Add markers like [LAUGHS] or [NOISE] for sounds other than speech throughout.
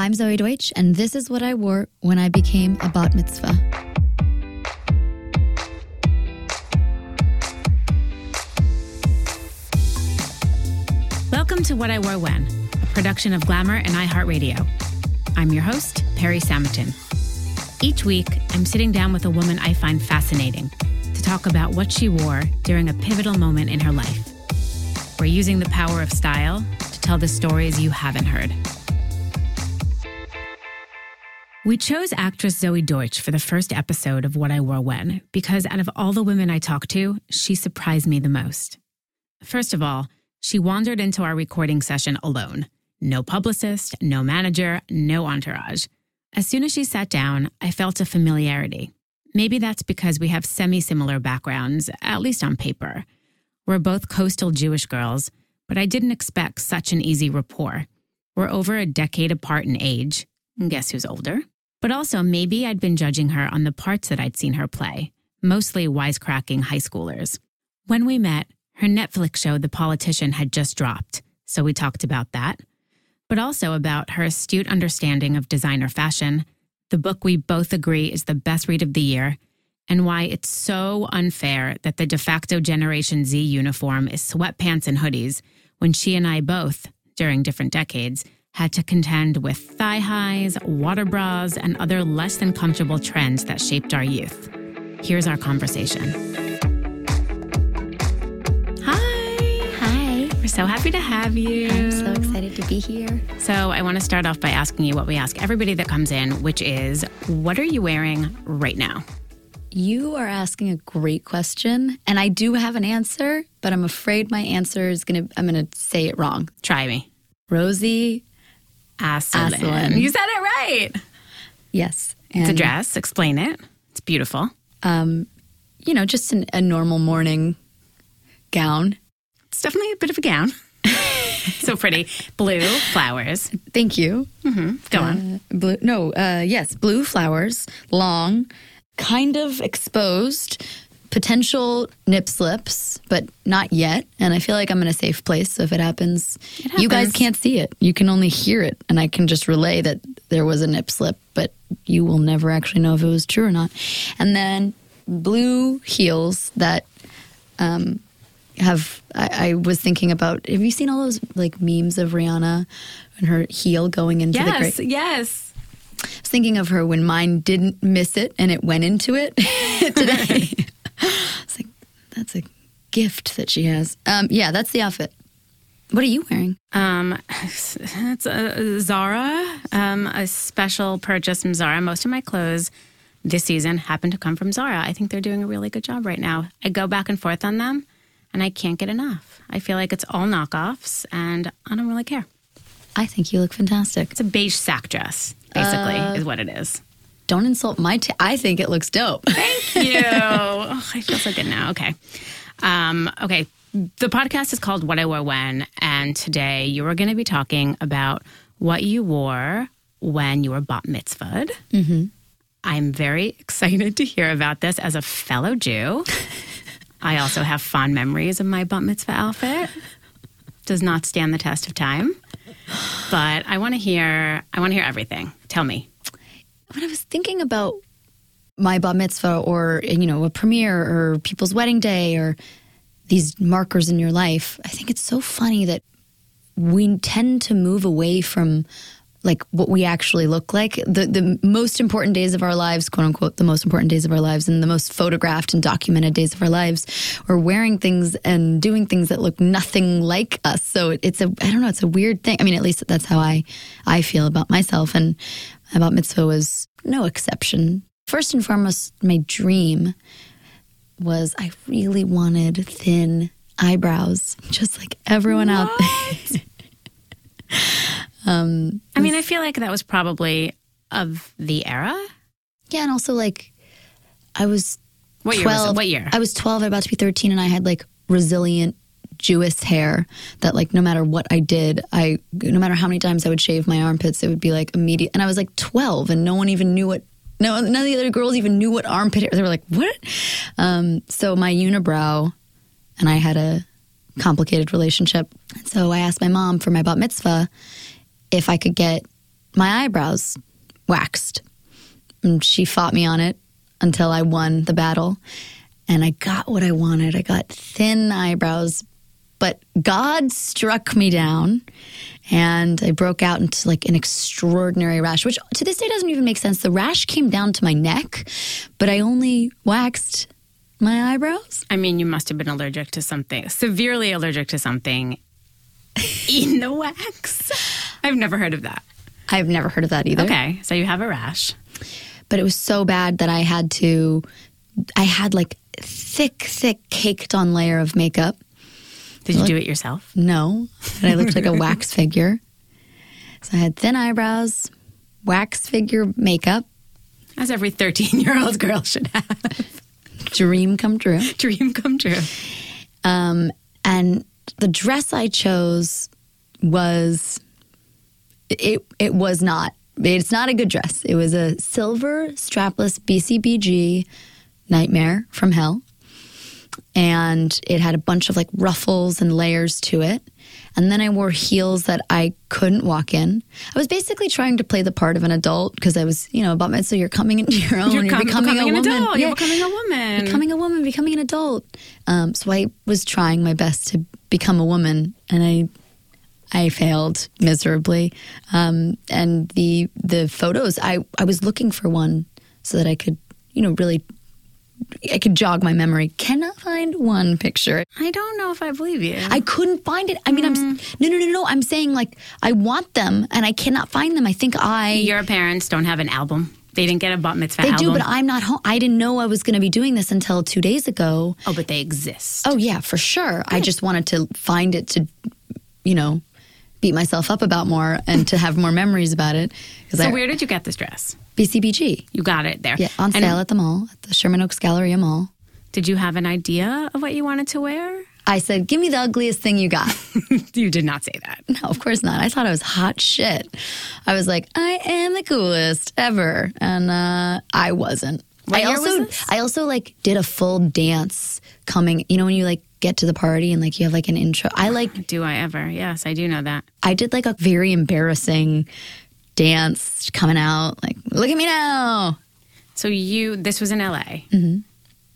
I'm Zoey Deutch, and this is what I wore when I became a bat mitzvah. Welcome to What I Wore When, a production of Glamour and iHeartRadio. I'm your host, Perrie Samotin. Each week, I'm sitting down with a woman I find fascinating to talk about what she wore during a pivotal moment in her life. We're using the power of style to tell the stories you haven't heard. We chose actress Zoey Deutch for the first episode of What I Wore When because out of all the women I talked to, she surprised me the most. First of all, she wandered into our recording session alone. No publicist, no manager, no entourage. As soon as she sat down, I felt a familiarity. Maybe that's because we have semi similar backgrounds, at least on paper. We're both coastal Jewish girls, but I didn't expect such an easy rapport. We're over a decade apart in age. Guess who's older? But also, maybe I'd been judging her on the parts that I'd seen her play, mostly wisecracking high schoolers. When we met, her Netflix show, The Politician, had just dropped, so we talked about that, but also about her astute understanding of designer fashion, the book we both agree is the best read of the year, and why it's so unfair that the de facto Generation Z uniform is sweatpants and hoodies when she and I both, during different decades, had to contend with thigh highs, water bras, and other less than comfortable trends that shaped our youth. Here's our conversation. Hi. Hi. We're so happy to have you. I'm so excited to be here. So, I want to start off by asking you what we ask everybody that comes in, which is what are you wearing right now? You are asking a great question, and I do have an answer, but I'm afraid my answer is gonna. I'm gonna say it wrong. Try me. Rosie, Assoulin. Assoulin. You said it right. yes, It's a dress. Explain it. It's beautiful. Um, you know, just an, a normal morning gown. It's definitely a bit of a gown. [LAUGHS] so pretty. Blue flowers. Thank you. Mm-hmm. Go on. Uh, blue. No. Uh, yes, blue flowers, long, kind of exposed. Potential nip slips, but not yet. And I feel like I'm in a safe place. So if it happens, you guys can't see it. You can only hear it. And I can just relay that there was a nip slip, but you will never actually know if it was true or not. And then blue heels that um, have, I, I was thinking about, have you seen all those like memes of Rihanna and her heel going into the Yes. Yes. I was thinking of her when mine didn't miss it and it went into it [LAUGHS] today. [LAUGHS] it's like that's a gift that she has. Um, yeah, that's the outfit. What are you wearing? Um, it's a Zara, um, a special purchase from Zara. Most of my clothes this season happen to come from Zara. I think they're doing a really good job right now. I go back and forth on them, and I can't get enough. I feel like it's all knockoffs, and I don't really care. I think you look fantastic. It's a beige sack dress, basically, Uh, is what it is. Don't insult my. T- I think it looks dope. Thank [LAUGHS] you. oh, I feel so good now. Okay. Um, okay. The podcast is called What I Wore When, and today you are going to be talking about what you wore when you were bat mitzvahed. Mm-hmm. I'm very excited to hear about this as a fellow Jew. I also have fond memories of my bat mitzvah outfit. Does not stand the test of time, but I want to hear. I want to hear everything. Tell me. When I was thinking about my bat mitzvah or you know a premiere or people's wedding day or these markers in your life, I think it's so funny that we tend to move away from like what we actually look like. The the most important days of our lives, quote unquote, the most important days of our lives and the most photographed and documented days of our lives, we're wearing things and doing things that look nothing like us. So it's a I don't know, it's a weird thing. I mean, at least that's how I I feel about myself and about mitzvah was no exception. First and foremost, my dream was I really wanted thin eyebrows, just like everyone out there. [LAUGHS] um, I mean, I feel like that was probably of the era. yeah, and also like I was What year was it? 12. What year? I was 12, about to be 13, and I had like resilient Jewish hair that like no matter what I did, I no matter how many times I would shave my armpits, it would be like immediate. And I was like 12, and no one even knew what. No, none of the other girls even knew what armpit hair. They were like, "What?" Um, so my unibrow, and I had a complicated relationship. So I asked my mom for my bat mitzvah if I could get my eyebrows waxed. And she fought me on it until I won the battle. And I got what I wanted. I got thin eyebrows, but God struck me down and I broke out into like an extraordinary rash, which to this day doesn't even make sense. The rash came down to my neck, but I only waxed my eyebrows. I mean, you must have been allergic to something, severely allergic to something in the wax. I've never heard of that. I've never heard of that either. Okay, so you have a rash. But it was so bad that I had to, I had like thick, thick, caked on layer of makeup. Did you do it yourself? No, and I looked like a wax [LAUGHS] figure. So I had thin eyebrows, wax figure makeup, As every 13 year old girl should have. dream come true. Dream come true. Um, and the dress I chose was it. It was not. It's not a good dress. It was a silver strapless BCBG nightmare from hell, and it had a bunch of like ruffles and layers to it. And then I wore heels that I couldn't walk in. I was basically trying to play the part of an adult because I was, you know, about my so you're coming into [LAUGHS] your own. You're, com- becoming, becoming, a an woman. adult. Yeah You're becoming a woman. becoming a woman, becoming an adult. Um, so I was trying my best to become a woman, and I I failed miserably. Um, and the the photos, I I was looking for one so that I could, you know, really. I could jog my memory. Cannot find one picture. I don't know if I believe you. I couldn't find it. I mean, I'm mm. no, no, no, no. I'm saying like I want them, and I cannot find them. I think I Your parents don't have an album. They didn't get a bat mitzvah they album. do, but I'm not home. I didn't know I was going to be doing this until two days ago. oh, but they exist. Oh yeah, for sure. I just wanted to find it to, you know, beat myself up about more and to have more memories about it. So I where did you get this dress? BCBG, You got it there. yeah, on And sale at the mall at the Sherman Oaks Galleria Mall. Did you have an idea of what you wanted to wear? I said, "Give me the ugliest thing you got." [LAUGHS] you did not say that. no, of course not. I thought I was hot shit. I was like, "I am the coolest ever," and uh, I wasn't. What I also? I also like did a full dance coming. You know when you like get to the party and like you have like an intro. I like Do I ever? Yes, I do know that. I did like a very embarrassing dance coming out. Like, look at me now. So you, this was in LA. Mm-hmm.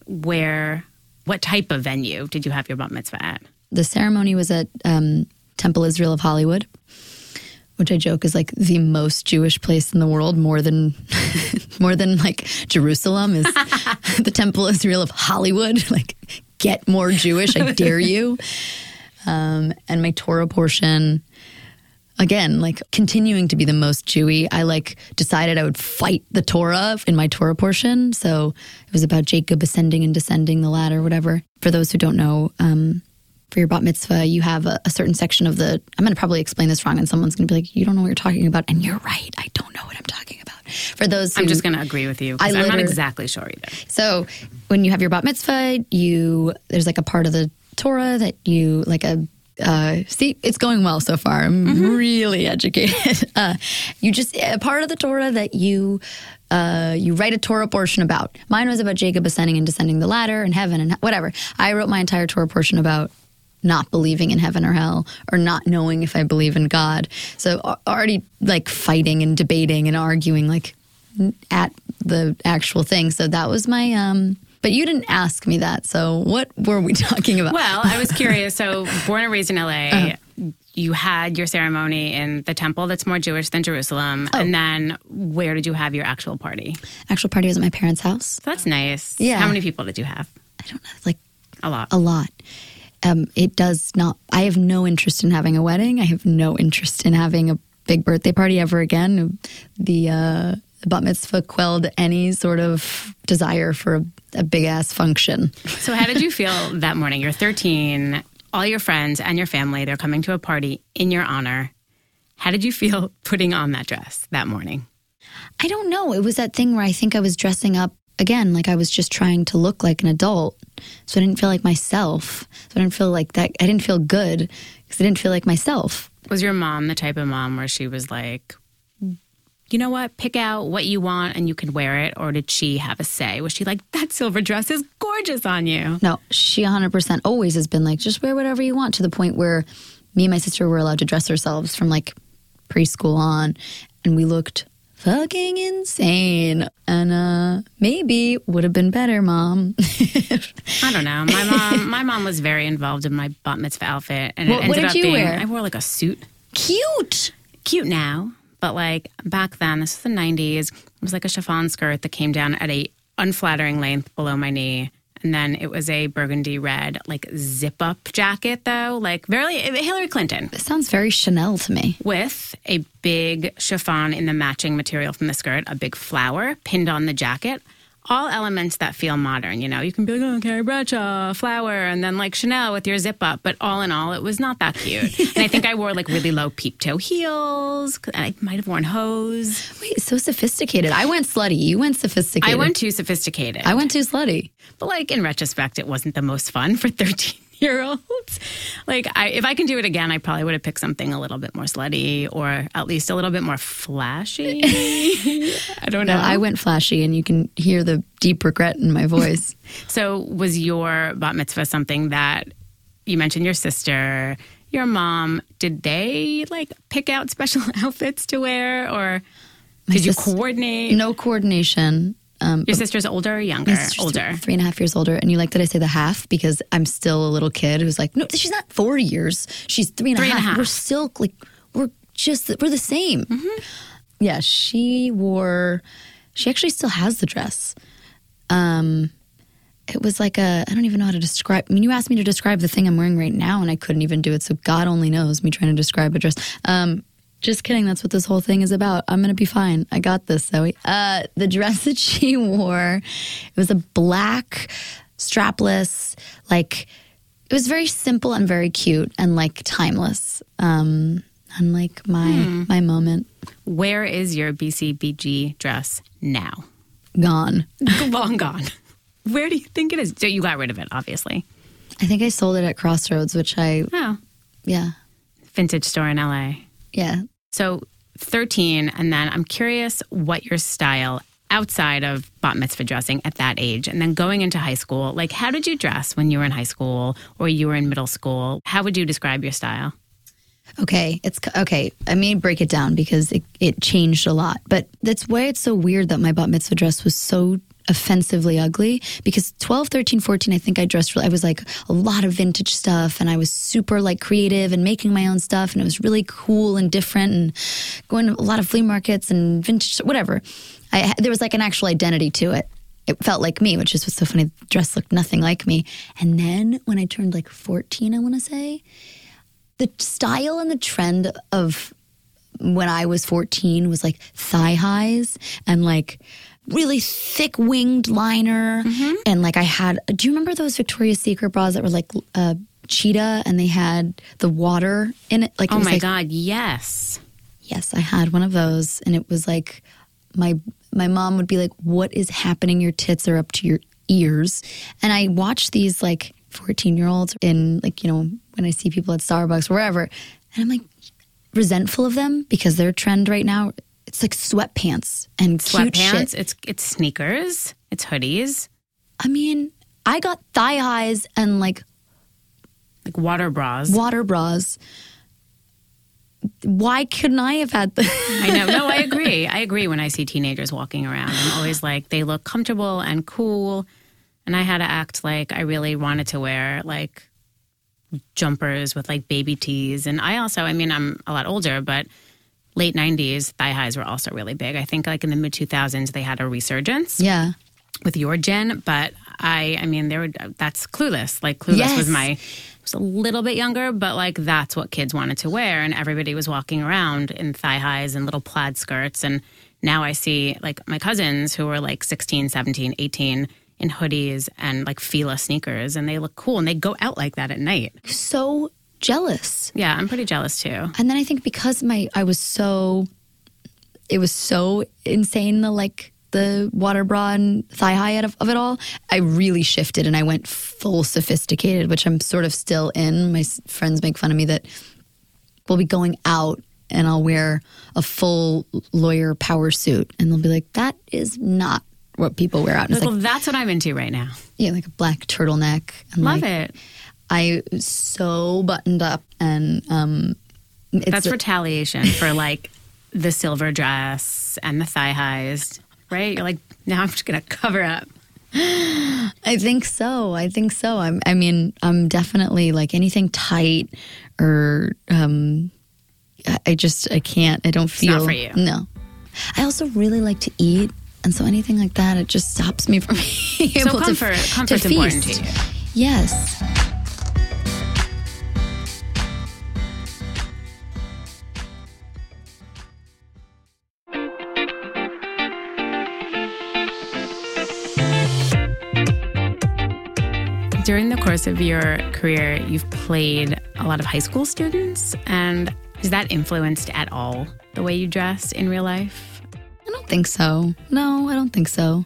Where, what type of venue did you have your bat mitzvah at? The ceremony was at um, Temple Israel of Hollywood, which I joke is like the most Jewish place in the world, more than [LAUGHS] more than like Jerusalem is [LAUGHS] the Temple Israel of Hollywood. [LAUGHS] Like, get more Jewish, I dare you. Um, and my Torah portion. Again, like continuing to be the most Jewy, I like decided I would fight the Torah in my Torah portion. So it was about Jacob ascending and descending the ladder, whatever. For those who don't know, um, for your bat mitzvah, you have a, a certain section of the. I'm going to probably explain this wrong, and someone's going to be like, "You don't know what you're talking about," and you're right. I don't know what I'm talking about. For those, who, I'm just going to agree with you I I'm not exactly sure either. so when you have your bat mitzvah, you there's like a part of the Torah that you like a. Uh, see, it's going well so far. I'm really educated. [LAUGHS] Uh, you just a part of the Torah that you uh, you write a Torah portion about. Mine was about Jacob ascending and descending the ladder and heaven and whatever. I wrote my entire Torah portion about not believing in heaven or hell or not knowing if I believe in God. So already like fighting and debating and arguing like at the actual thing. So that was my um but you didn't ask me that. So what were we [LAUGHS] talking about? Well, I was curious. So, [LAUGHS] born and raised in LA, you had your ceremony in the temple that's more Jewish than Jerusalem. And then where did you have your actual party? Actual party was at my parents' house. So that's nice. Yeah. How many people did you have? I don't know, like A lot. a lot. Um, it does not. I have no interest in having a wedding. I have no interest in having a big birthday party ever again. The uh, bat mitzvah quelled any sort of desire for a, a big ass function. So, how did you feel that morning? You're 13, all your friends and your family, they're coming to a party in your honor. How did you feel [LAUGHS] putting on that dress that morning? I don't know. It was that thing where I think I was dressing up again, like I was just trying to look like an adult. So I didn't feel like myself. So I didn't feel like that. I didn't feel good because I didn't feel like myself. Was your mom the type of mom where she was like, you know what, pick out what you want and you can wear it? Or did she have a say? Was she like, that silver dress is gorgeous on you? No, she 100% always has been like, just wear whatever you want to the point where me and my sister were allowed to dress ourselves from like preschool on. and we looked fucking insane. And uh maybe would have been better, mom. I don't know. My mom, [LAUGHS] my mom was very involved in my bat mitzvah outfit, and What- it what ended did up you being wear? I wore like a suit. Cute. Cute now, but like back then, this was the '90s. It was like a chiffon skirt that came down at a unflattering length below my knee. And then it was a burgundy red, like zip up jacket, though, like very Hillary Clinton. This sounds very Chanel to me. with a big chiffon in the matching material from the skirt, a big flower pinned on the jacket. All elements that feel modern, you know. You can be like, oh, Carrie Bradshaw, flower, and then like Chanel with your zip up. But all in all, it was not that cute. [LAUGHS] and I think I wore like really low peep toe heels. I might have worn hose. Wait, so sophisticated. I went slutty. You went sophisticated. I went too sophisticated. I went too slutty. But like in retrospect, it wasn't the most fun for [LAUGHS] 13 year olds. [LAUGHS] Like I, if I can do it again, I probably would have picked something a little bit more slutty or at least a little bit more flashy. [LAUGHS] I don't know. No, I went flashy, and you can hear the deep regret in my voice. [LAUGHS] so was your bat mitzvah something that you mentioned your sister, your mom, did they like pick out special outfits to wear or did you coordinate? no coordination. Um, Your sister's older or younger? older. three and a half years older. And you like that I say the half because I'm still a little kid who's like, no, she's not four years. She's three and a half. and a half. We're still like, we're just, we're the same. Mm-hmm. Yeah, she wore, she actually still has the dress. Um, it was like a, I don't even know how to describe. I mean, you asked me to describe the thing I'm wearing right now, and I couldn't even do it. So God only knows me trying to describe a dress. Um, just kidding. That's what this whole thing is about. I'm gonna be fine. I got this, Zoey. Uh, the dress [LAUGHS] that she wore, it was a black, strapless, like it was very simple and very cute and like timeless. Um, unlike my my moment, Where is your BCBG dress now? gone. [LAUGHS] Long gone. Where do you think it is? So you got rid of it, obviously. I think I sold it at Crossroads, which I Oh, yeah vintage store in LA. yeah So 13, and then I'm curious what your style outside of bat mitzvah dressing at that age, and then going into high school. Like, how did you dress when you were in high school or you were in middle school? How would you describe your style? Okay, it's okay. I mean, break it down because it, it changed a lot. But that's why it's so weird that my bat mitzvah dress was so offensively ugly because 12, 13, 14, I think I dressed, really, I was like a lot of vintage stuff and I was super like creative and making my own stuff and it was really cool and different and going to a lot of flea markets and vintage, whatever. I, there was like an actual identity to it. It felt like me, which is what's so funny. The dress looked nothing like me. And then when I turned like 14, I want to say, the style and the trend of when I was 14 was like thigh highs and like really thick winged liner. Mm-hmm. And like I had, do you remember those Victoria's Secret bras that were like uh, cheetah and they had the water in it? Like, it Oh my like, God, yes. Yes, I had one of those, and it was like my my mom would be like, "What is happening? Your tits are up to your ears." And I watch these like fourteen year olds in like you know when I see people at Starbucks wherever, and I'm like resentful of them because their trend right now it's like sweatpants and Sweatpants, it's, it's sneakers, it's hoodies, I mean, I got thigh highs and like like water bras. water bras. Why couldn't I have had the? I know. No, I [LAUGHS] agree. I agree when I see teenagers walking around. I'm always like, they look comfortable and cool. And I had to act like I really wanted to wear like jumpers with like baby tees. And I also, I mean, I'm a lot older, but late 90s, thigh highs were also really big. I think like in the mid 2000s, they had a resurgence yeah. with your gen, but I, I mean, there were that's Clueless. Like Clueless Yes. was my was a little bit younger, but like that's what kids wanted to wear, and everybody was walking around in thigh highs and little plaid skirts. And now I see like my cousins who were like 16, 17, 18 in hoodies and like Fila sneakers, and they look cool and they go out like that at night. So jealous. Yeah, I'm pretty jealous too. And then I think because my I was so it was so insane the like the water bra and thigh high of, of it all, I really shifted and I went full sophisticated, which I'm sort of still in. My friends make fun of me that we'll be going out and I'll wear a full lawyer power suit and they'll be like, that is not what people wear out. And it's well, that's what I'm into right now. yeah, like a black turtleneck. And Love like, it. I was so buttoned up and um, it's That's retaliation for [LAUGHS] like the silver dress and the thigh highs, right? You're like, now I'm just to cover up. I think so. I think so. I'm, I mean, I'm definitely like anything tight or um, I just I can't. I don't feel. not for you. No. I also really like to eat, and so anything like that, it just stops me from [LAUGHS] being So able comfort, to, comfort's to important to you. Yes. During the course of your career, you've played a lot of high school students, and has that influenced at all the way you dress in real life? I don't think so. No, I don't think so.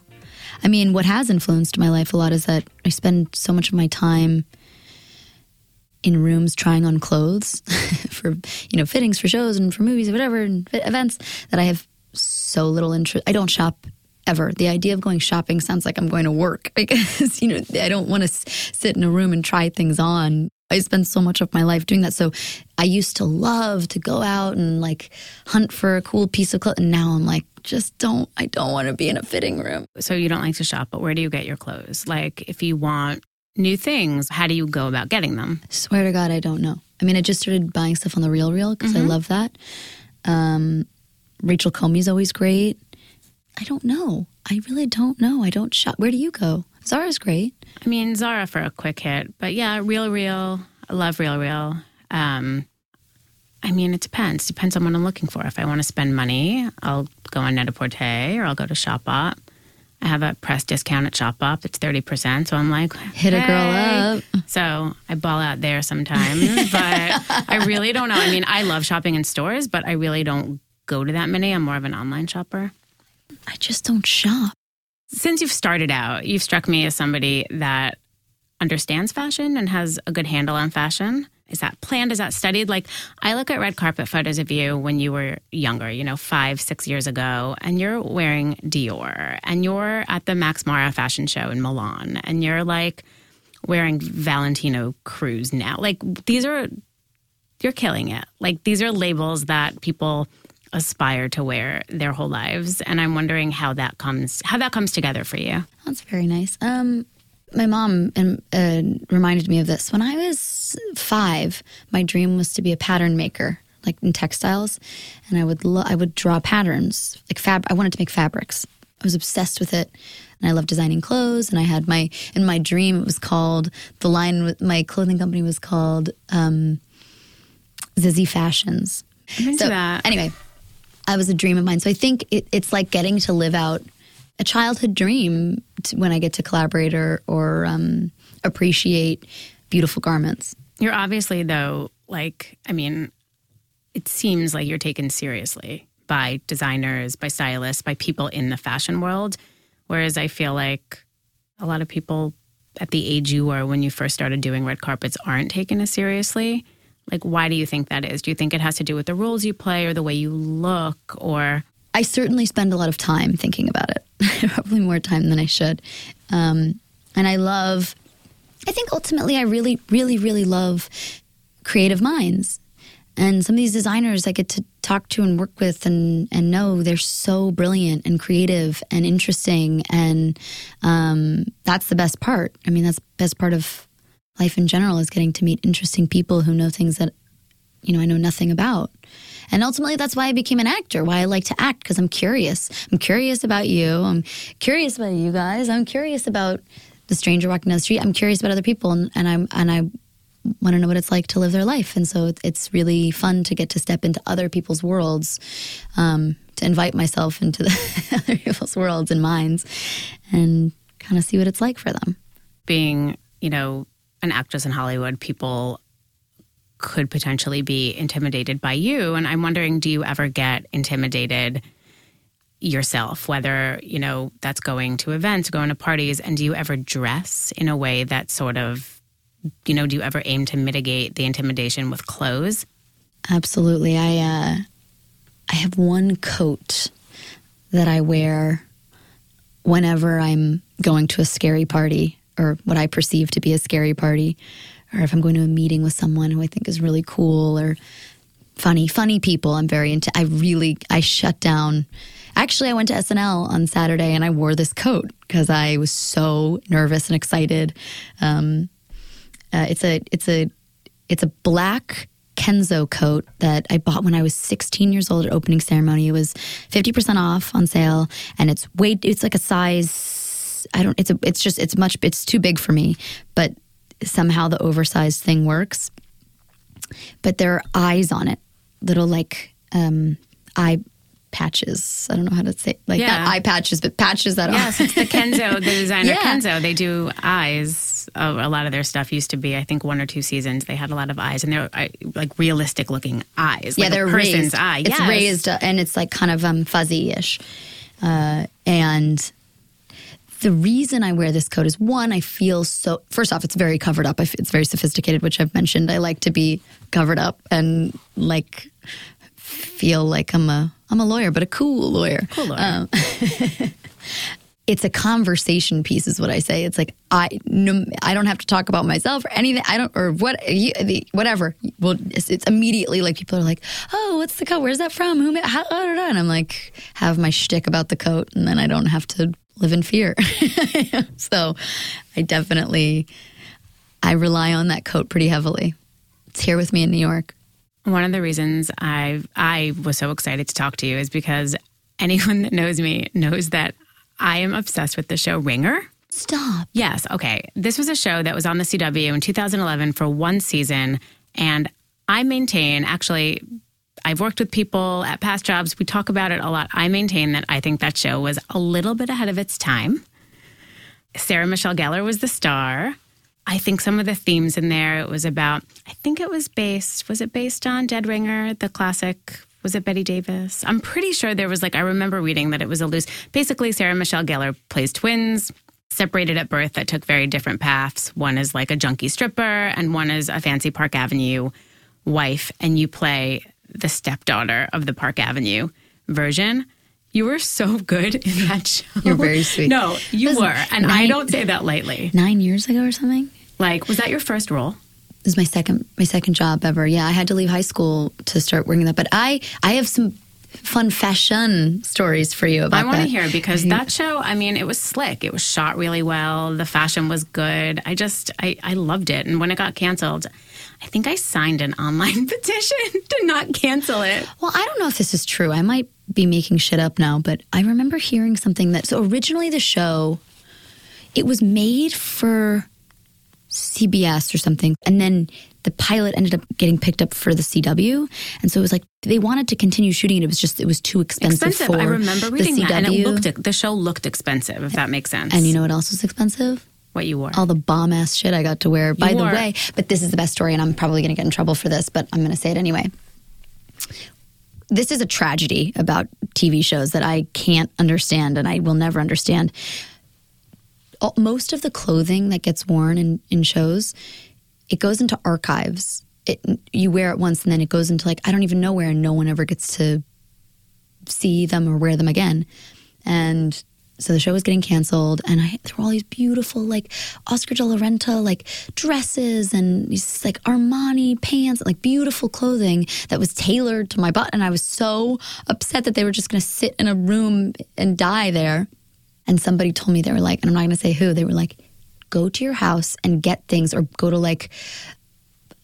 I mean, what has influenced my life a lot is that I spend so much of my time in rooms trying on clothes [LAUGHS] for, you know, fittings for shows and for movies or whatever and events that I have so little interest. I don't shop ever. The idea of going shopping sounds like I'm going to work [LAUGHS] because, you know, I don't want to s- sit in a room and try things on. I spend so much of my life doing that. So I used to love to go out and like hunt for a cool piece of clothes. And now I'm like, just don't, I don't want to be in a fitting room. So you don't like to shop, but where do you get your clothes? Like, if you want new things, how do you go about getting them? Swear to God, I don't know. I mean, I just started buying stuff on the Real Real because I love that. Um, Rachel Comey's always great. I don't know. I really don't know. I don't shop. Where do you go? Zara's great. I mean, Zara for a quick hit, but yeah, Real Real. I love Real Real. Um, I mean, it depends. Depends on what I'm looking for. If I want to spend money, I'll go on Net-a-Porter or I'll go to Shopbop. I have a press discount at Shopbop. It's 30%. So I'm like, Hit a girl up. So I ball out there sometimes, [LAUGHS] but I really don't know. I mean, I love shopping in stores, but I really don't go to that many. I'm more of an online shopper. I just don't shop. Since you've started out, you've struck me as somebody that understands fashion and has a good handle on fashion. Is that planned? Is that studied? Like, I look at red carpet photos of you when you were younger, you know, five, six years ago, and you're wearing Dior, and you're at the Max Mara fashion show in Milan, and you're like wearing Valentino Cruise now. Like, these are, you're killing it. Like, these are labels that people aspire to wear their whole lives and i'm wondering how that comes how that comes together for you That's very nice. Um, my mom um, uh, reminded me of this. When I was five, my dream was to be a pattern maker, like in textiles, and I would lo- I would draw patterns, like fab. I wanted to make fabrics. I was obsessed with it, and I loved designing clothes. And I had my in my dream it was called the line. with My clothing company was called um, Zizzy Fashions. So that. anyway, I was a dream of mine. So I think it, it's like getting to live out a childhood dream to, when I get to collaborate or, or um, appreciate beautiful garments. You're obviously, though, like, I mean, it seems like you're taken seriously by designers, by stylists, by people in the fashion world. Whereas I feel like a lot of people at the age you were when you first started doing red carpets aren't taken as seriously. Like, why do you think that is? Do you think it has to do with the roles you play or the way you look or I certainly spend a lot of time thinking about it, [LAUGHS] probably more time than I should. Um, and I love, I think ultimately, I really, really, really love creative minds. And some of these designers I get to talk to and work with and, and know they're so brilliant and creative and interesting. And um, that's the best part. I mean, that's the best part of life in general is getting to meet interesting people who know things that you know I know nothing about. And ultimately, that's why I became an actor. Why I like to act because I'm curious. I'm curious about you. I'm curious about you guys. I'm curious about the stranger walking down the street. I'm curious about other people, and, and I'm and I want to know what it's like to live their life. And so it's really fun to get to step into other people's worlds, um, to invite myself into [LAUGHS] the other people's worlds and minds, and kind of see what it's like for them. being, you know, an actress in Hollywood, people could potentially be intimidated by you. And I'm wondering, do you ever get intimidated yourself, whether, you know, that's going to events, going to parties, and do you ever dress in a way that sort of, you know, do you ever aim to mitigate the intimidation with clothes? Absolutely. I uh, I have one coat that I wear whenever I'm going to a scary party or what I perceive to be a scary party, or if I'm going to a meeting with someone who I think is really cool, or funny, funny people. I'm very into. I really I shut down. Actually, I went to SNL on Saturday and I wore this coat because I was so nervous and excited. Um, uh, it's a it's a it's a black Kenzo coat that I bought when I was 16 years old at opening ceremony. It was 50% off on sale, and it's weight. It's like a size. I don't. It's a. It's just. It's much. It's too big for me, but somehow the oversized thing works. But there are eyes on it, little like um, eye patches. I don't know how to say like Yeah. not eye patches, but patches that Yes, are. it's the Kenzo, [LAUGHS] the designer Yeah. Kenzo. They do eyes. Uh, a lot of their stuff used to be, I think, one or two seasons. They had a lot of eyes, and they're like realistic looking eyes. yeah, like they're a person's raised. eye. It's yes. raised uh, and it's like kind of um, fuzzy-ish. Uh, and the reason I wear this coat is one, I feel so. First off, it's very covered up. It's very sophisticated, which I've mentioned. I like to be covered up and like feel like I'm a I'm a lawyer, but a cool lawyer. Cool lawyer. Um, [LAUGHS] it's a conversation piece is what I say. It's like I no, I don't have to talk about myself or anything. I don't or what you, the, whatever. Well, it's, it's immediately like people are like, "Oh, what's the coat? Where's that from? Who?" How, da, da, da." and I'm like, have my shtick about the coat, and then I don't have to live in fear. [LAUGHS] so, I definitely I rely on that coat pretty heavily. It's here with me in New York. One of the reasons I I was so excited to talk to you is because anyone that knows me knows that I am obsessed with the show Ringer. Stop. Yes. Okay. This was a show that was on the CW in 2011 for one season. And I maintain, actually, I've worked with people at past jobs. We talk about it a lot. I maintain that I think that show was a little bit ahead of its time. Sarah Michelle Gellar was the star. I think some of the themes in there, it was about, I think it was based, was it based on Dead Ringer, the classic? Was it Bette Davis? I'm pretty sure there was like, I remember reading that it was a loose. Basically, Sarah Michelle Gellar plays twins, separated at birth that took very different paths. One is like a junkie stripper, and one is a fancy Park Avenue wife, and you play the stepdaughter of the Park Avenue version. You were so [LAUGHS] good in that show. You're very sweet. No, you Listen, were. And I don't say that lightly. Nine years ago or something. Like, was that your first role? This is my second my second job ever. Yeah, I had to leave high school to start working that. But I I have some fun fashion stories for you about I want to hear because that show, I mean, it was slick. It was shot really well. The fashion was good. I just, I, I loved it. And when it got canceled, I think I signed an online [LAUGHS] petition to not cancel it. Well, I don't know if this is true. I might be making shit up now, but I remember hearing something that so originally the show it was made for CBS or something, and then the pilot ended up getting picked up for the CW, and so it was like they wanted to continue shooting it. It was just it was too expensive, Expensive. I remember reading that. And it looked, the show looked expensive, if that makes sense. and you know what else was expensive? What you wore. all the bomb ass shit I got to wear. By the way, but this is the best story, and I'm probably going to get in trouble for this, but I'm going to say it anyway. This is a tragedy about TV shows that I can't understand and I will never understand. Most of the clothing that gets worn in, in shows, it goes into archives. It, you wear it once and then it goes into like, I don't even know where, and no one ever gets to see them or wear them again. And so the show was getting canceled, and I there were all these beautiful like Oscar de la Renta like dresses and these like Armani pants, like beautiful clothing that was tailored to my butt, and I was so upset that they were just going to sit in a room and die there. And somebody told me they were like, and I'm not going to say who, they were like, go to your house and get things, or go to like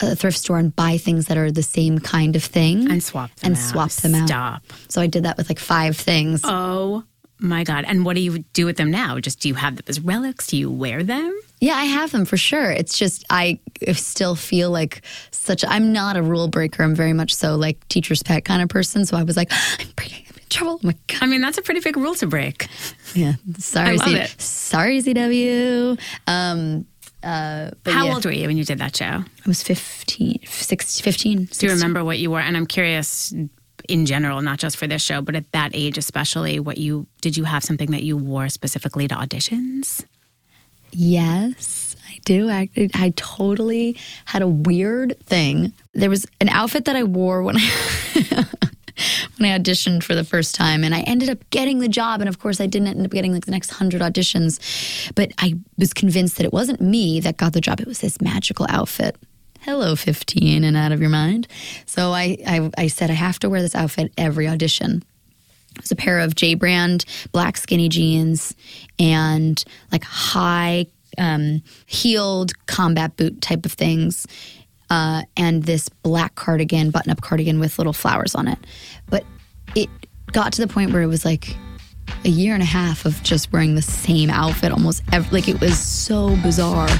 a thrift store and buy things that are the same kind of thing and swap them and out. swap them out. Stop. So I did that with like five things. Oh my God. And what do you do with them now? Just do you have them as relics? Do you wear them? Yeah, I have them for sure. It's just I still feel like such. I'm not a rule breaker. I'm very much so like teacher's pet kind of person. So I was like, I'm breaking I'm in trouble. Oh my god. I mean, that's a pretty big rule to break. Yeah. Sorry, I love it. sorry, CW. Um, uh, but How yeah, old were you when you did that show? I was 15, 16, 15. Do you remember what you were? And I'm curious in general, not just for this show, but at that age especially, what you did you have something that you wore specifically to auditions? Yes, I do. I, I totally had a weird thing. There was an outfit that I wore when [LAUGHS] I when I auditioned for the first time, and I ended up getting the job. And of course, I didn't end up getting like the next hundred auditions, but I was convinced that it wasn't me that got the job. It was this magical outfit. Hello 15 and out of your mind. So I, I, I said, I have to wear this outfit every audition. It was a pair of J brand black skinny jeans and like high um, heeled combat boot type of things. Uh, and this black cardigan, button up cardigan with little flowers on it. But it got to the point where it was like a year and a half of just wearing the same outfit almost every, like it was so bizarre.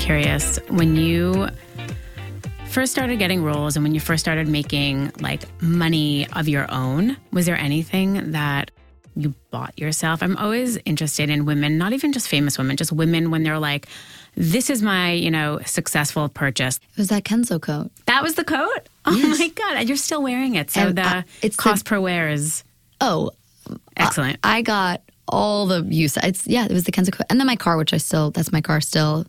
Curious when you first started getting roles and when you first started making like money of your own, was there anything that you bought yourself? I'm always interested in women, not even just famous women, just women when they're like, this is my, you know, successful purchase. It was that Kenzo coat. That was the coat? Oh Yes. my God. And you're still wearing it. So And, the uh, it's the- cost per wear is Oh, excellent. I got all the use. It's yeah, it was the Kenzo coat, and then my car, which I still that's my car still,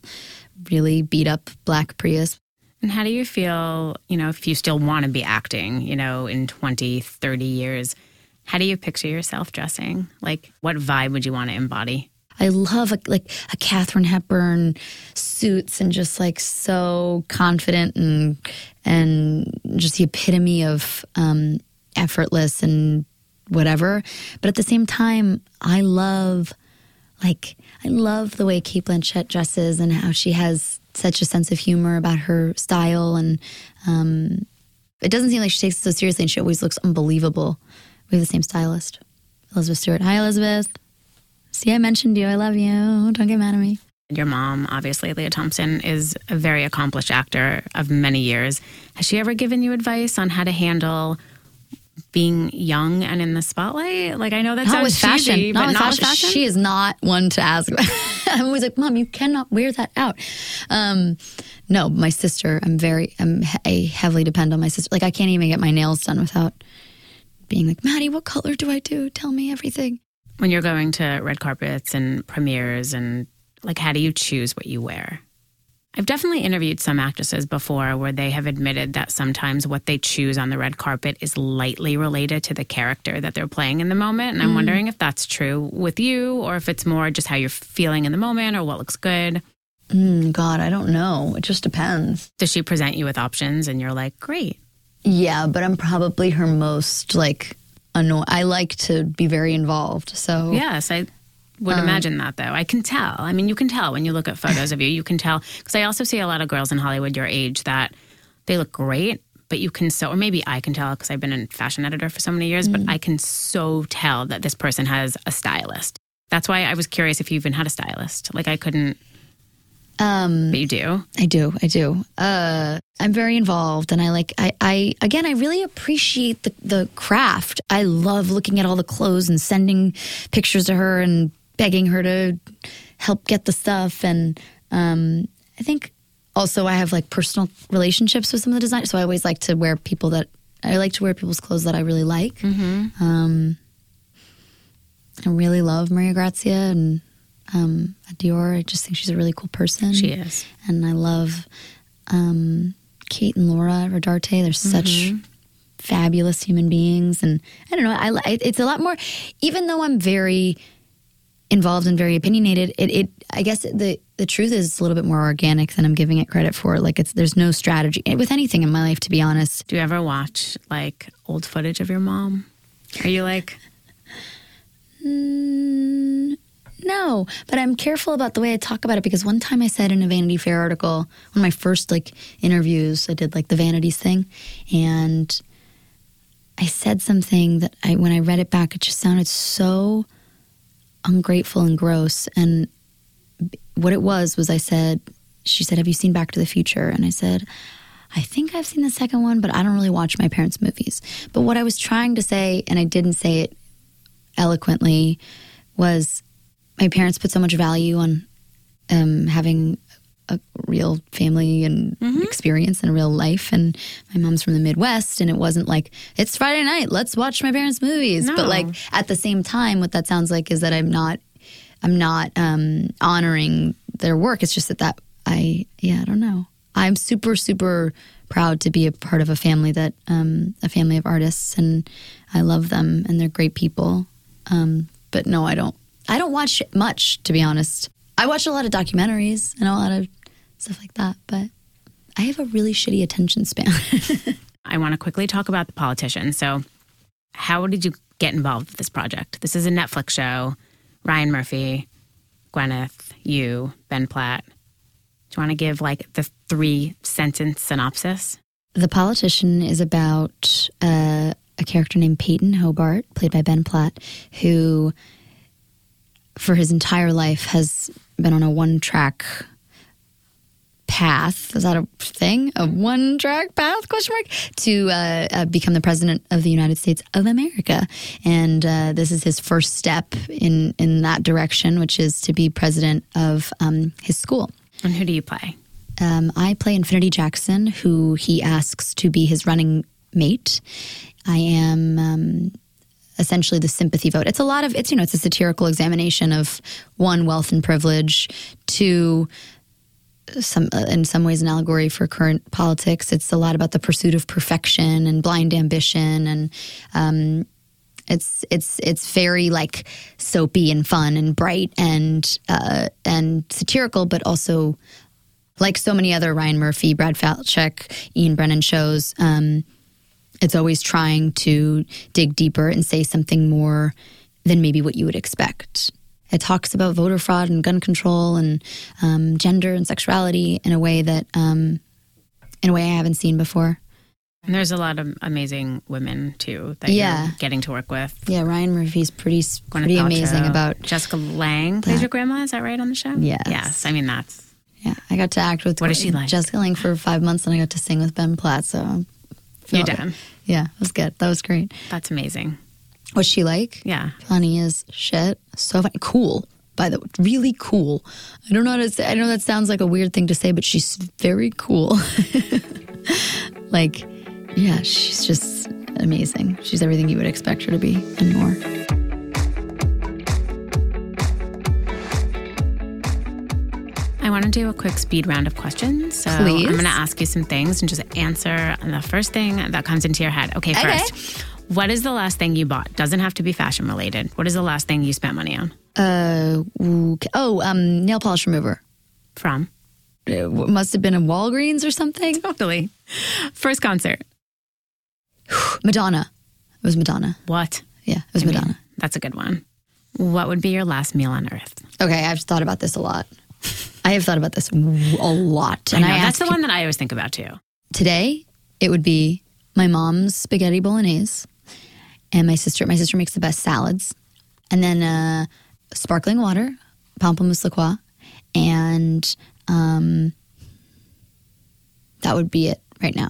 really beat up black Prius. And how do you feel, you know, if you still want to be acting, you know, in 20, 30 years, how do you picture yourself dressing? Like, what vibe would you want to embody? I love a, like a Katharine Hepburn suits and just like so confident and and just the epitome of um, effortless and whatever. But at the same time, I love like I love the way Cate Blanchett dresses and how she has such a sense of humor about her style and um, it doesn't seem like she takes it so seriously and she always looks unbelievable. We have the same stylist, Elizabeth Stewart. Hi, Elizabeth. See, I mentioned you. I love you. Don't get mad at me. Your mom, obviously, Lea Thompson, is a very accomplished actor of many years. Has she ever given you advice on how to handle being young and in the spotlight? Like, I know that Not sounds with fashion. cheesy, not but with not fashion. with fashion. She is not one to ask. [LAUGHS] I'm always like, Mom, you cannot wear that out. Um, no, my sister. I'm very. I'm. he- I heavily depend on my sister. Like, I can't even get my nails done without being like, Maddie, what color do I do? Tell me everything. when you're going to red carpets and premieres and like how do you choose what you wear i've definitely interviewed some actresses before where they have admitted that sometimes what they choose on the red carpet is lightly related to the character that they're playing in the moment and i'm wondering if that's true with you or if it's more just how you're feeling in the moment or what looks good Mm, God, I don't know. It just depends. does she present you with options and you're like great Yeah, but I'm probably her most like annoy. I like to be very involved. So Yes, I would Um, imagine that though. I can tell. I mean, you can tell when you look at photos of you. You can tell because I also see a lot of girls in Hollywood your age that they look great, but you can so, or maybe I can tell because I've been a fashion editor for so many years, Mm. but I can so tell that this person has a stylist. That's why I was curious if you even had a stylist. Like I couldn't, um, but you do. I do. I do. Uh, I'm very involved, and I like. I, I again, I really appreciate the the craft. I love looking at all the clothes and sending pictures to her and begging her to help get the stuff. And um, I think also I have like personal relationships with some of the designers, so I always like to wear people that I like to wear people's clothes that I really like. Um, I really love Maria Grazia and um, Dior. I just think she's a really cool person She is. and I love um, Kate and Laura Rodarte. They're such Mm-hmm. fabulous human beings, and I don't know. I it's a lot more. Even though I'm very involved and very opinionated, it, it I guess the the truth is it's a little bit more organic than I'm giving it credit for. Like it's there's no strategy with anything in my life, to be honest. Do you ever watch like old footage of your mom? Are you like, Mm, no, but I'm careful about the way I talk about it because one time I said in a Vanity Fair article, one of my first like interviews, I did like the vanities thing, and I said something that I when I read it back, it just sounded so ungrateful and gross. And what it was was I said, she said, "Have you seen Back to the Future?" And I said. I think I've seen the second one, but I don't really watch my parents' movies. But what I was trying to say, and I didn't say it eloquently was my parents put so much value on um, having a real family and experience and a real life. And my mom's from the Midwest, and it wasn't like it's Friday night, let's watch my parents' movies. No. But like at the same time, what that sounds like is that I'm not, I'm not um, honoring their work. It's just that that I, yeah, I don't know. I'm super, super proud to be a part of a family that um, a family of artists, and I love them, and they're great people. Um, but no, I don't. I don't watch much, to be honest. I watch a lot of documentaries and a lot of stuff like that, but I have a really shitty attention span. [LAUGHS] I want to quickly talk about the politician. So, how did you get involved with this project? This is a Netflix show. Ryan Murphy, Gwyneth, you, Ben Platt. Do you want to give like the three sentence synopsis? The Politician is about uh, a character named Peyton Hobart, played by Ben Platt, who for his entire life has been on a one track path is that a thing? A one track path question mark? To uh, uh, become the president of the united states of america. And uh, this is his first step in in that direction which is to be president of um, his school. And who do you play? Um, i play infinity jackson who he asks to be his running mate. I am um, essentially the sympathy vote. It's a lot of it's you know it's a satirical examination of one wealth and privilege, two some uh, in some ways an allegory for current politics. It's a lot about the pursuit of perfection and blind ambition and um, it's it's it's very like soapy and fun and bright and uh, and satirical, but also like so many other Ryan Murphy, Brad Falchuk, Ian Brennan shows. Um, it's always trying to dig deeper and say something more than maybe what you would expect. It talks about voter fraud and gun control and um, gender and sexuality in a way that, um, in a way I haven't seen before. And there's a lot of amazing women too that yeah. you're getting to work with. Yeah, Ryan Murphy's pretty pretty amazing about Jessica plays that. your grandma. Is that right on the show? Yes. Yes. I mean that's. Yeah, I got to act with. What is she like? Jessica Lange for five months, and I got to sing with Ben Platt. So you're done. Yeah, it was good. That was great. That's amazing. What's she like? Yeah. Funny as shit. So funny. Cool. By the way, really cool. I don't know how to say. I know that sounds like a weird thing to say, but she's very cool. [LAUGHS] like, yeah, she's just amazing. She's everything you would expect her to be and more. I want to do a quick speed round of questions. So Please. I'm going to ask you some things and just answer the first thing that comes into your head. Okay, first. What is the last thing you bought? Doesn't have to be fashion related. What is the last thing you spent money on? Uh, oh, um, nail polish remover. From? It must have been a Walgreens or something. [LAUGHS] Totally. First concert. [SIGHS] Madonna. It was Madonna. What? Yeah, it was I Madonna. Mean, that's a good one. What would be your last meal on earth? Okay, I've thought about this a lot. I have thought about this a lot. And I know, I that's the one that I always think about too. Today, it would be my mom's spaghetti bolognese and my sister. My sister makes the best salads. And then uh, sparkling water, pamplemousse liqueur, and um, that would be it right now.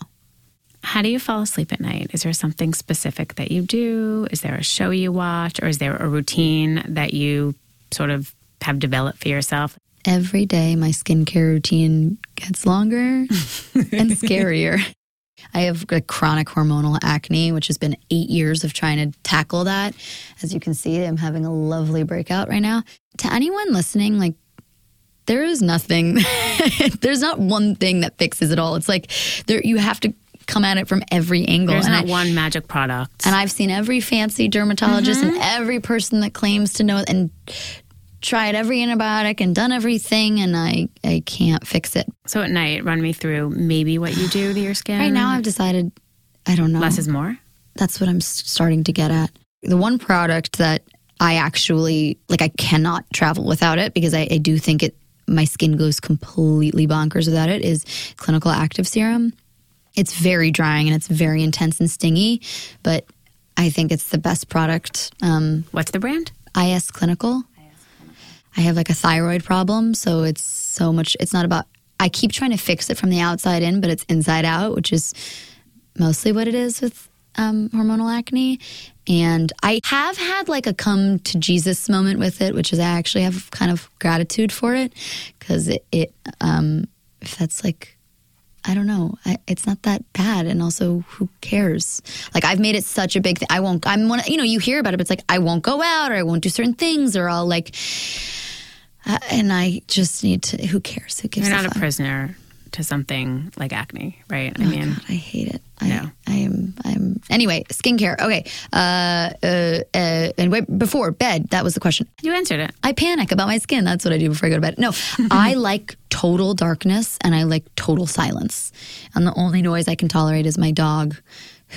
How do you fall asleep at night? Is there something specific that you do? Is there a show you watch, or is there a routine that you sort of have developed for yourself? Every day, my skincare routine gets longer [LAUGHS] and scarier. I have like chronic hormonal acne, which has been eight years of trying to tackle that. As you can see, I'm having a lovely breakout right now. To anyone listening, like, there is nothing, [LAUGHS] there's not one thing that fixes it all. It's like there, you have to come at it from every angle. There's and not I, one magic product. And I've seen every fancy dermatologist mm-hmm. and every person that claims to know and tried every antibiotic and done everything and I, I can't fix it. So at night, run me through maybe what you do to your skin. Right now, I've decided I don't know. Less is more? That's what I'm starting to get at. The one product that I actually, like, I cannot travel without it because I, I do think it, my skin goes completely bonkers without it is Clinical Active Serum. It's very drying and it's very intense and stingy, but I think it's the best product. Um, What's the brand? IS Clinical. I have like a thyroid problem. So it's so much, it's not about, I keep trying to fix it from the outside in, but it's inside out, which is mostly what it is with um, hormonal acne. And I have had like a come to Jesus moment with it, which is I actually have kind of gratitude for it because it, it um, if that's like, I don't know. I, it's not that bad, and also, who cares? Like, I've made it such a big thing. I won't. I'm one. You know, you hear about it, but it's like I won't go out, or I won't do certain things, or I'll like uh, and I just need to. Who cares? Who gives? You're not a, a prisoner to something like acne, right? I oh mean, God, I hate it. I, no. I am. I'm. Anyway, skincare. Okay. Uh, uh, uh, and wait, before bed, that was the question. You answered it. I panic about my skin. That's what I do before I go to bed. No, [LAUGHS] I like total darkness and I like total silence. And the only noise I can tolerate is my dog,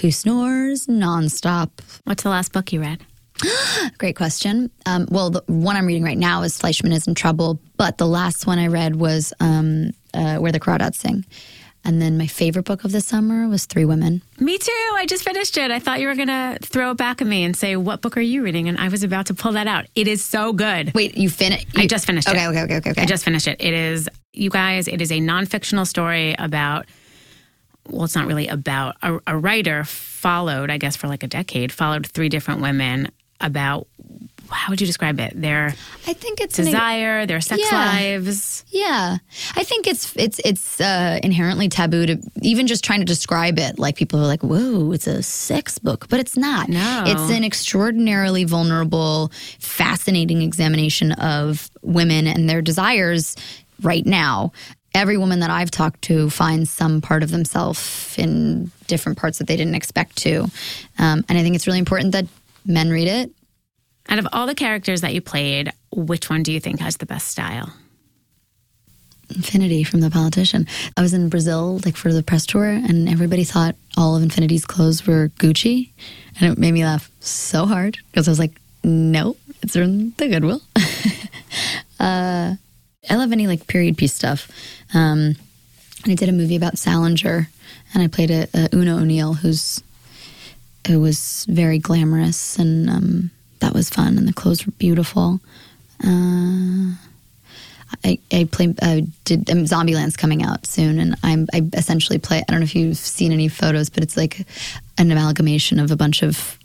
who snores nonstop. What's the last book you read? [GASPS] Great question. Um, well, the one I'm reading right now is Fleishman is in Trouble, but the last one I read was um, uh, Where the Crawdads Sing. And then my favorite book of the summer was Three Women. Me too. I just finished it. I thought you were going to throw it back at me and say, What book are you reading? And I was about to pull that out. It is so good. Wait, you finished? I just finished okay, it. Okay, okay, okay, okay. I just finished it. It is, you guys, it is a non fictional story about well, it's not really about a, a, writer followed, I guess, for like a decade, followed three different women about how would you describe it? Their I think it's desire, an, their sex yeah, lives. Yeah, I think it's it's it's uh, inherently taboo to even just trying to describe it. Like people are like, "Whoa, it's a sex book," but it's not. No, it's an extraordinarily vulnerable, fascinating examination of women and their desires right now. Every woman that I've talked to finds some part of themselves in different parts that they didn't expect to, um, and I think it's really important that men read it. Out of all the characters that you played, which one do you think has the best style? Infinity from The Politician. I was in Brazil like for the press tour, and everybody thought all of Infinity's clothes were Gucci, and it made me laugh so hard because I was like, "No, it's from the Goodwill." [LAUGHS] uh, I love any like period piece stuff. Um, and I did a movie about Salinger, and I played a, a Oona O'Neill, who's who was very glamorous and um, that was fun and the clothes were beautiful. Uh, I, I play uh, did um, Zombieland's coming out soon, and I'm I essentially play. I don't know if you've seen any photos, but it's like an amalgamation of a bunch of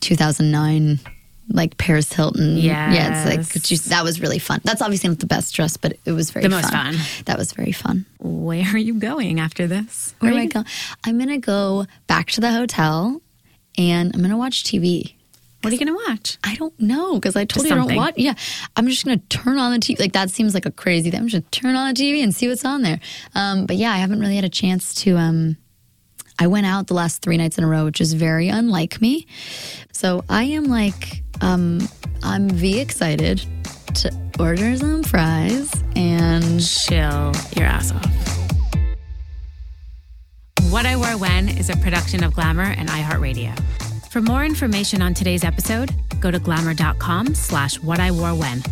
2009 like Paris Hilton. Yeah, yeah. It's like that was really fun. That's obviously not the best dress, but it was very the most fun. That was very fun. Where are you going after this? Where, Where am I going? I'm gonna go back to the hotel and I'm gonna watch TV. What are you gonna watch? I don't know because I told just you something. I don't watch. Yeah, I'm just gonna turn on the TV. Like that seems like a crazy thing. I'm just gonna turn on the TV and see what's on there. Um, but yeah, I haven't really had a chance to. Um, I went out the last three nights in a row, which is very unlike me. So I am like, um, I'm V excited to order some fries and chill your ass off. What I Wore When is a production of Glamour and iHeartRadio. For more information on today's episode, go to glamour.com slash what I wore when.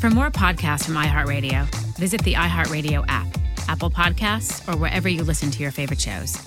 For more podcasts from iHeartRadio, visit the iHeartRadio app, Apple Podcasts, or wherever you listen to your favorite shows.